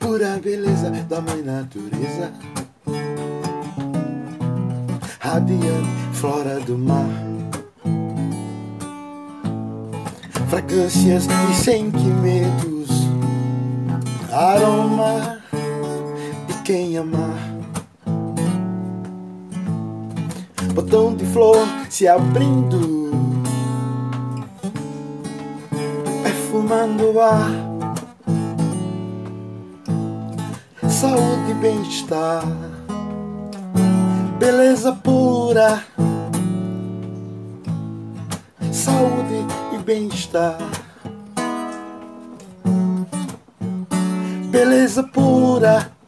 pura beleza da mãe natureza. Radiante flora do mar. Fragrâncias e sentimentos. Aroma de quem amar. Botão de flor se abrindo. Perfumando o ar. Saúde e bem-estar. Beleza pura. Saúde e bem-estar. Beleza pura